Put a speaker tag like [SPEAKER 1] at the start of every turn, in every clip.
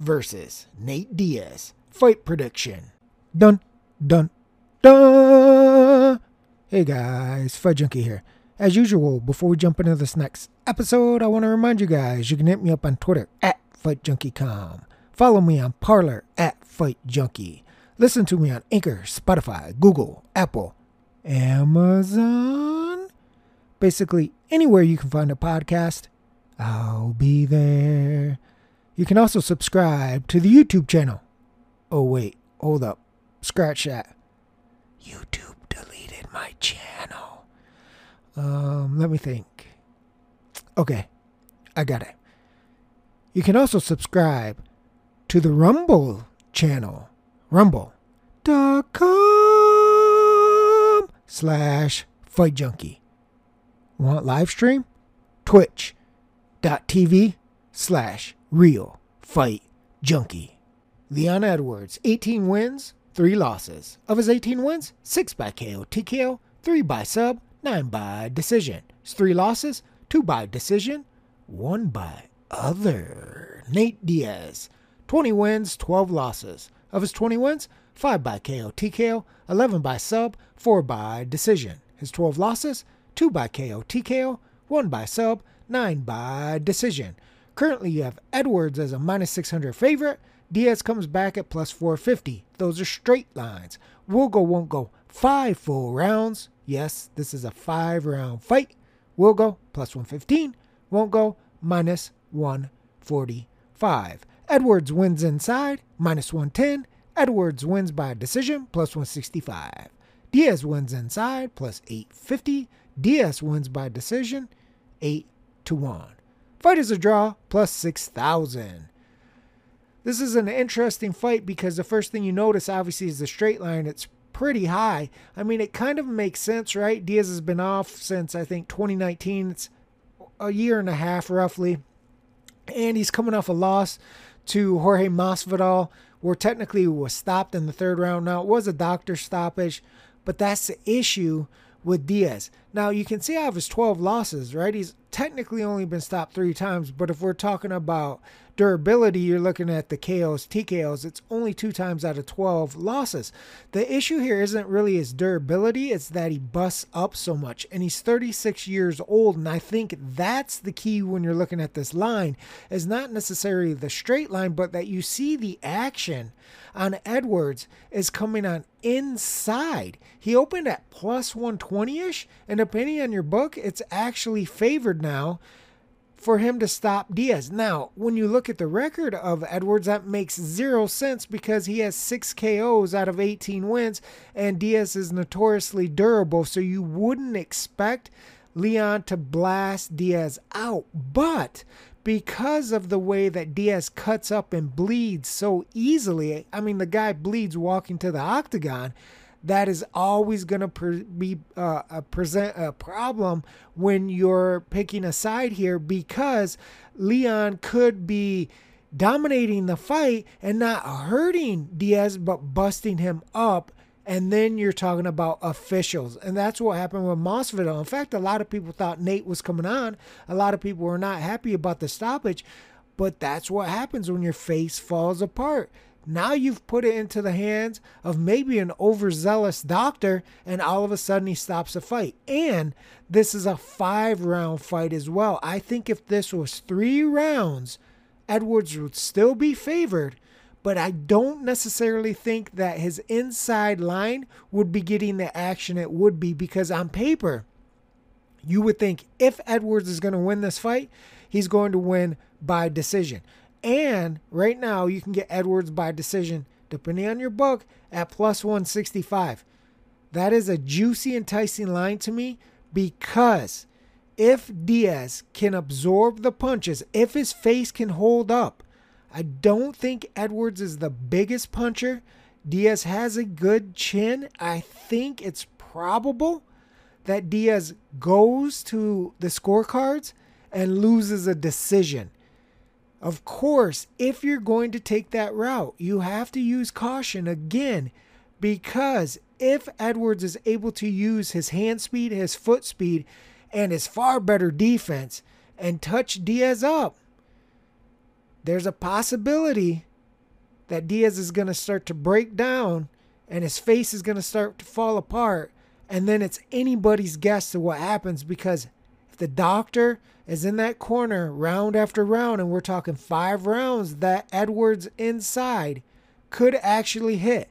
[SPEAKER 1] Versus Nate Diaz. Fight prediction. Dun, dun, dun. Hey guys, Fight Junkie here. As usual, before we jump into this next episode, I want to remind you guys you can hit me up on Twitter at FightJunkieCom. Follow me on Parler at FightJunkie. Listen to me on Anchor, Spotify, Google, Apple, Amazon. Basically, anywhere you can find a podcast, I'll be there. You can also subscribe to the YouTube channel. Oh, wait, hold up. Scratch that. YouTube deleted my channel. Um, let me think. Okay, I got it. You can also subscribe to the Rumble channel. Rumble.com slash Fight Junkie. Want live stream? Twitch.tv slash Real Fight Junkie. Leon Edwards, 18 wins, 3 losses. Of his 18 wins, 6 by KO, TKO, 3 by sub, 9 by decision. His 3 losses, 2 by decision, 1 by other. Nate Diaz, 20 wins, 12 losses. Of his 20 wins, 5 by KO, TKO, 11 by sub, 4 by decision. His 12 losses, 2 by KO, TKO, 1 by sub, 9 by decision. Currently, you have Edwards as a minus 600 favorite. Diaz comes back at plus 450. Those are straight lines. We'll go, won't go five full rounds. Yes, this is a five round fight. We'll go plus 115. Won't go minus 145. Edwards wins inside, minus 110. Edwards wins by decision, plus 165. Diaz wins inside, plus 850. Diaz wins by decision, 8 to 1. Fight is a draw, plus 6,000. This is an interesting fight because the first thing you notice, obviously, is the straight line. It's pretty high. I mean, it kind of makes sense, right? Diaz has been off since, I think, 2019. It's a year and a half, roughly. And he's coming off a loss to Jorge Masvidal, where technically was stopped in the third round. Now, it was a doctor stoppage, but that's the issue with Diaz. Now, you can see out of his 12 losses, right? He's technically only been stopped three times, but if we're talking about durability, you're looking at the KOs, TKOs, it's only two times out of 12 losses. The issue here isn't really his durability, it's that he busts up so much. And he's 36 years old. And I think that's the key when you're looking at this line, is not necessarily the straight line, but that you see the action on Edwards is coming on inside. He opened at plus 120 ish, and depending on your book, it's actually favored now for him to stop Diaz. Now, when you look at the record of Edwards, that makes zero sense because he has six KOs out of 18 wins, and Diaz is notoriously durable. So you wouldn't expect Leon to blast Diaz out. But because of the way that Diaz cuts up and bleeds so easily, I mean, the guy bleeds walking to the octagon that is always going to pre- be uh, a present a problem when you're picking a side here because Leon could be dominating the fight and not hurting Diaz but busting him up and then you're talking about officials. And that's what happened with Masvidal. In fact, a lot of people thought Nate was coming on. A lot of people were not happy about the stoppage. But that's what happens when your face falls apart. Now you've put it into the hands of maybe an overzealous doctor, and all of a sudden he stops the fight. And this is a five round fight as well. I think if this was three rounds, Edwards would still be favored, but I don't necessarily think that his inside line would be getting the action it would be because on paper, you would think if Edwards is going to win this fight, he's going to win by decision. And right now, you can get Edwards by decision, depending on your book, at plus 165. That is a juicy, enticing line to me because if Diaz can absorb the punches, if his face can hold up, I don't think Edwards is the biggest puncher. Diaz has a good chin. I think it's probable that Diaz goes to the scorecards and loses a decision. Of course, if you're going to take that route, you have to use caution again because if Edwards is able to use his hand speed, his foot speed, and his far better defense and touch Diaz up, there's a possibility that Diaz is going to start to break down and his face is going to start to fall apart. And then it's anybody's guess to what happens because the doctor is in that corner round after round, and we're talking five rounds, that Edwards inside could actually hit.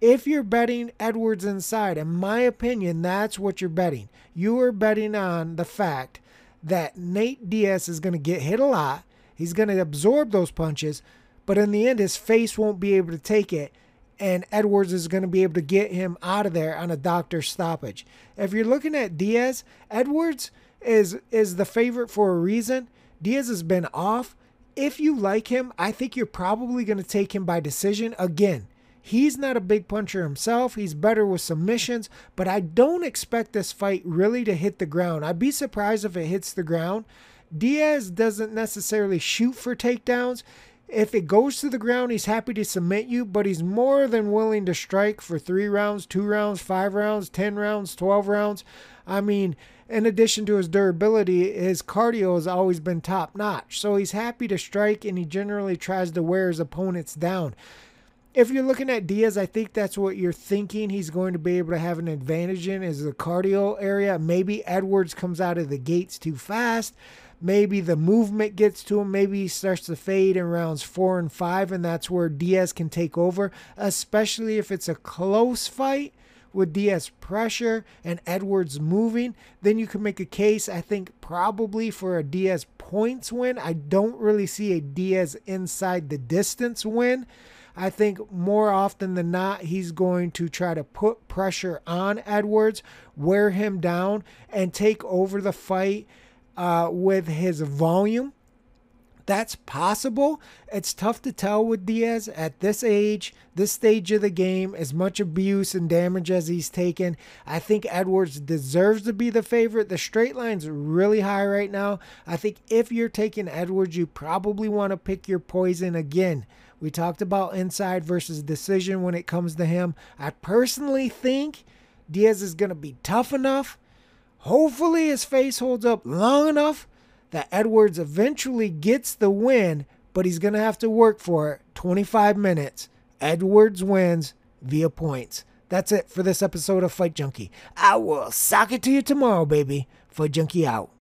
[SPEAKER 1] If you're betting Edwards inside, in my opinion, that's what you're betting. You are betting on the fact that Nate Diaz is going to get hit a lot. He's going to absorb those punches, but in the end, his face won't be able to take it, and Edwards is going to be able to get him out of there on a doctor stoppage. If you're looking at Diaz, Edwards is is the favorite for a reason. Diaz has been off. If you like him, I think you're probably going to take him by decision again. He's not a big puncher himself. He's better with submissions, but I don't expect this fight really to hit the ground. I'd be surprised if it hits the ground. Diaz doesn't necessarily shoot for takedowns. If it goes to the ground, he's happy to submit you, but he's more than willing to strike for three rounds, two rounds, five rounds, 10 rounds, 12 rounds. I mean, in addition to his durability, his cardio has always been top notch. So he's happy to strike and he generally tries to wear his opponents down if you're looking at Diaz, I think that's what you're thinking he's going to be able to have an advantage in is the cardio area. Maybe Edwards comes out of the gates too fast. Maybe the movement gets to him. Maybe he starts to fade in rounds four and five, and that's where Diaz can take over, especially if it's a close fight with Diaz pressure and Edwards moving, then you can make a case, I think, probably for a Diaz points win. I don't really see a Diaz inside the distance win. I think more often than not, he's going to try to put pressure on Edwards, wear him down, and take over the fight uh, with his volume. That's possible. It's tough to tell with Diaz at this age, this stage of the game, as much abuse and damage as he's taken. I think Edwards deserves to be the favorite. The straight line's really high right now. I think if you're taking Edwards, you probably want to pick your poison again. We talked about inside versus decision when it comes to him. I personally think Diaz is going to be tough enough. Hopefully, his face holds up long enough that Edwards eventually gets the win, but he's going to have to work for it. 25 minutes. Edwards wins via points. That's it for this episode of Fight Junkie. I will sock it to you tomorrow, baby. Fight Junkie out.